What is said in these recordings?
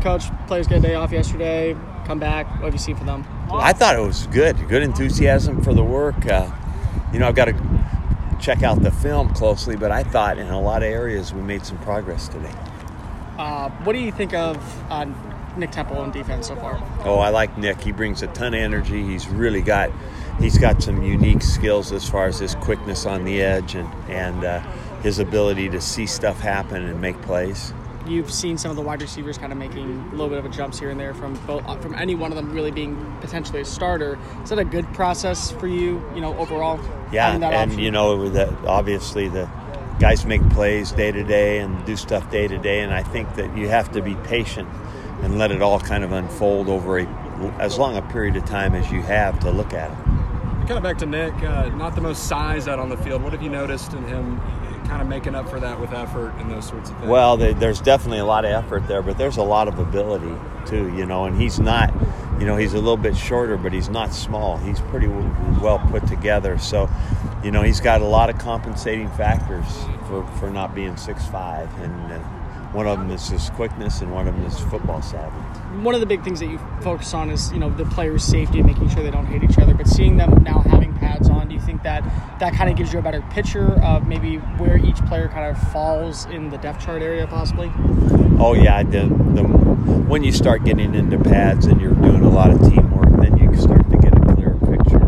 Coach, players get a day off yesterday. Come back. What have you seen for them? I thought it was good. Good enthusiasm for the work. Uh, you know, I've got to check out the film closely, but I thought in a lot of areas we made some progress today. Uh, what do you think of uh, Nick Temple on defense so far? Oh, I like Nick. He brings a ton of energy. He's really got he's got some unique skills as far as his quickness on the edge and and uh, his ability to see stuff happen and make plays. You've seen some of the wide receivers kind of making a little bit of a jumps here and there from both, uh, from any one of them really being potentially a starter. Is that a good process for you? You know, overall. Yeah, and option? you know, the, obviously the guys make plays day to day and do stuff day to day, and I think that you have to be patient and let it all kind of unfold over a, as long a period of time as you have to look at it. Kind of back to Nick, uh, not the most size out on the field. What have you noticed in him kind of making up for that with effort and those sorts of things? Well, they, there's definitely a lot of effort there, but there's a lot of ability too, you know, and he's not, you know, he's a little bit shorter, but he's not small. He's pretty well put together. So, you know, he's got a lot of compensating factors for, for not being six five, and uh, one of them is his quickness, and one of them is football savvy. One of the big things that you focus on is, you know, the players' safety and making sure they don't hate each other. But seeing them now having pads on, do you think that that kind of gives you a better picture of maybe where each player kind of falls in the depth chart area, possibly? Oh yeah, the, the when you start getting into pads and you're doing a lot of teamwork, then you start to get a clearer picture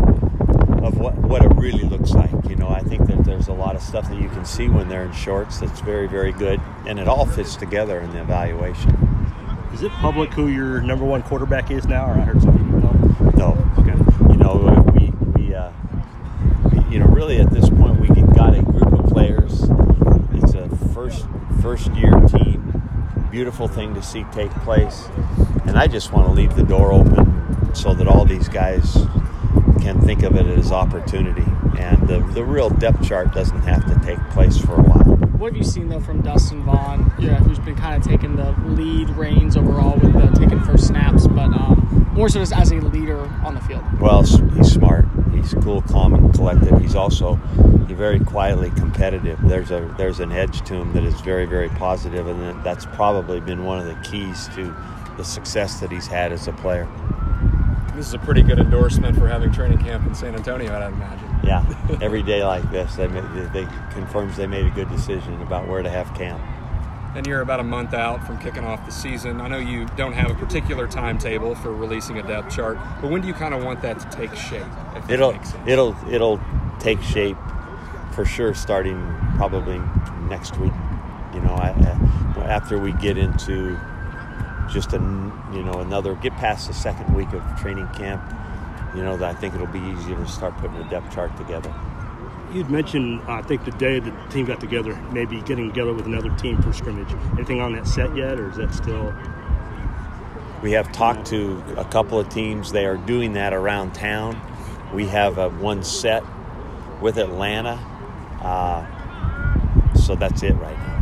of what what it really looks like. You know, I think that there's a lot of stuff that you can see when they're in shorts that's very very good, and it all fits together in the evaluation. Is it public who your number one quarterback is now, or I heard some people know? No. Okay. You know, we we, uh, you know really at this point we got a group of players. It's a first first year team beautiful thing to see take place. And I just want to leave the door open so that all these guys can think of it as opportunity. And the, the real depth chart doesn't have to take place for a while. What have you seen though from Dustin Vaughn, yeah, who's been kind of taking the lead reins overall with the taking first snaps, but um, more so just as a leader on the field? Well, he's smart. He's cool, calm, and collected. He's also he's very quietly competitive. There's a there's an edge to him that is very very positive, and that's probably been one of the keys to the success that he's had as a player. This is a pretty good endorsement for having training camp in San Antonio, I'd imagine. Yeah, every day like this, they, made, they confirms they made a good decision about where to have camp. And you're about a month out from kicking off the season. I know you don't have a particular timetable for releasing a depth chart, but when do you kind of want that to take shape? it'll it'll it'll take shape for sure starting probably next week. You know, I, after we get into just a you know another get past the second week of training camp, you know, I think it'll be easier to start putting a depth chart together. You'd mentioned, I think, the day the team got together, maybe getting together with another team for scrimmage. Anything on that set yet, or is that still? We have talked to a couple of teams. They are doing that around town. We have a one set with Atlanta. Uh, so that's it right now.